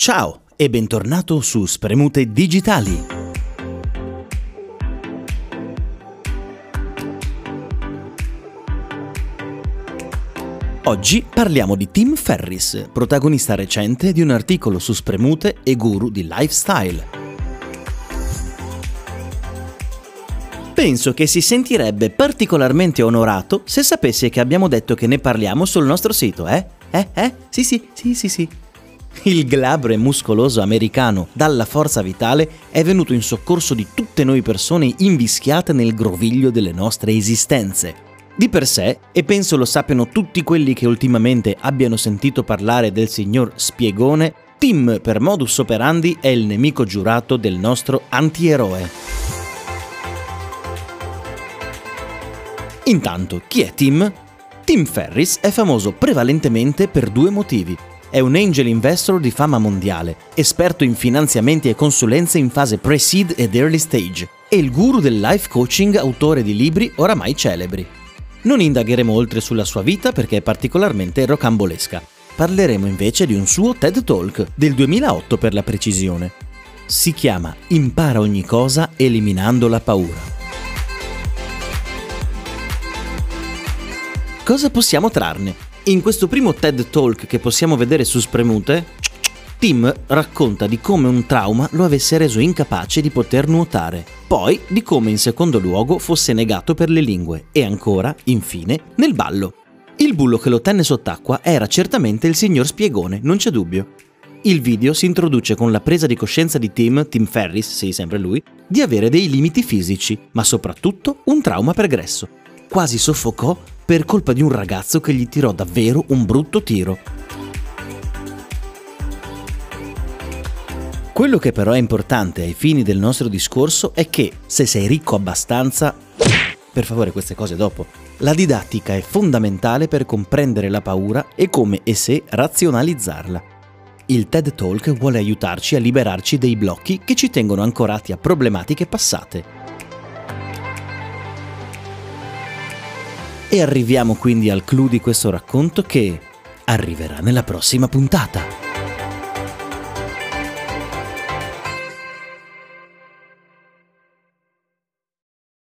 Ciao e bentornato su Spremute Digitali. Oggi parliamo di Tim Ferris, protagonista recente di un articolo su Spremute e guru di lifestyle. Penso che si sentirebbe particolarmente onorato se sapesse che abbiamo detto che ne parliamo sul nostro sito, eh? Eh? Eh? Sì, sì, sì, sì, sì. Il glabro e muscoloso americano dalla forza vitale è venuto in soccorso di tutte noi persone invischiate nel groviglio delle nostre esistenze. Di per sé, e penso lo sappiano tutti quelli che ultimamente abbiano sentito parlare del signor Spiegone, Tim per modus operandi è il nemico giurato del nostro antieroe. Intanto, chi è Tim? Tim Ferris è famoso prevalentemente per due motivi. È un angel investor di fama mondiale, esperto in finanziamenti e consulenze in fase pre-seed ed early stage, e il guru del life coaching autore di libri oramai celebri. Non indagheremo oltre sulla sua vita perché è particolarmente rocambolesca. Parleremo invece di un suo TED Talk, del 2008 per la precisione. Si chiama Impara ogni cosa eliminando la paura. Cosa possiamo trarne? In questo primo TED Talk che possiamo vedere su Spremute, Tim racconta di come un trauma lo avesse reso incapace di poter nuotare, poi di come in secondo luogo fosse negato per le lingue e ancora, infine, nel ballo. Il bullo che lo tenne sott'acqua era certamente il signor Spiegone, non c'è dubbio. Il video si introduce con la presa di coscienza di Tim, Tim Ferris, sì sempre lui, di avere dei limiti fisici, ma soprattutto un trauma pregresso. Quasi soffocò per colpa di un ragazzo che gli tirò davvero un brutto tiro. Quello che però è importante ai fini del nostro discorso è che se sei ricco abbastanza... Per favore queste cose dopo. La didattica è fondamentale per comprendere la paura e come e se razionalizzarla. Il TED Talk vuole aiutarci a liberarci dei blocchi che ci tengono ancorati a problematiche passate. E arriviamo quindi al clou di questo racconto che arriverà nella prossima puntata.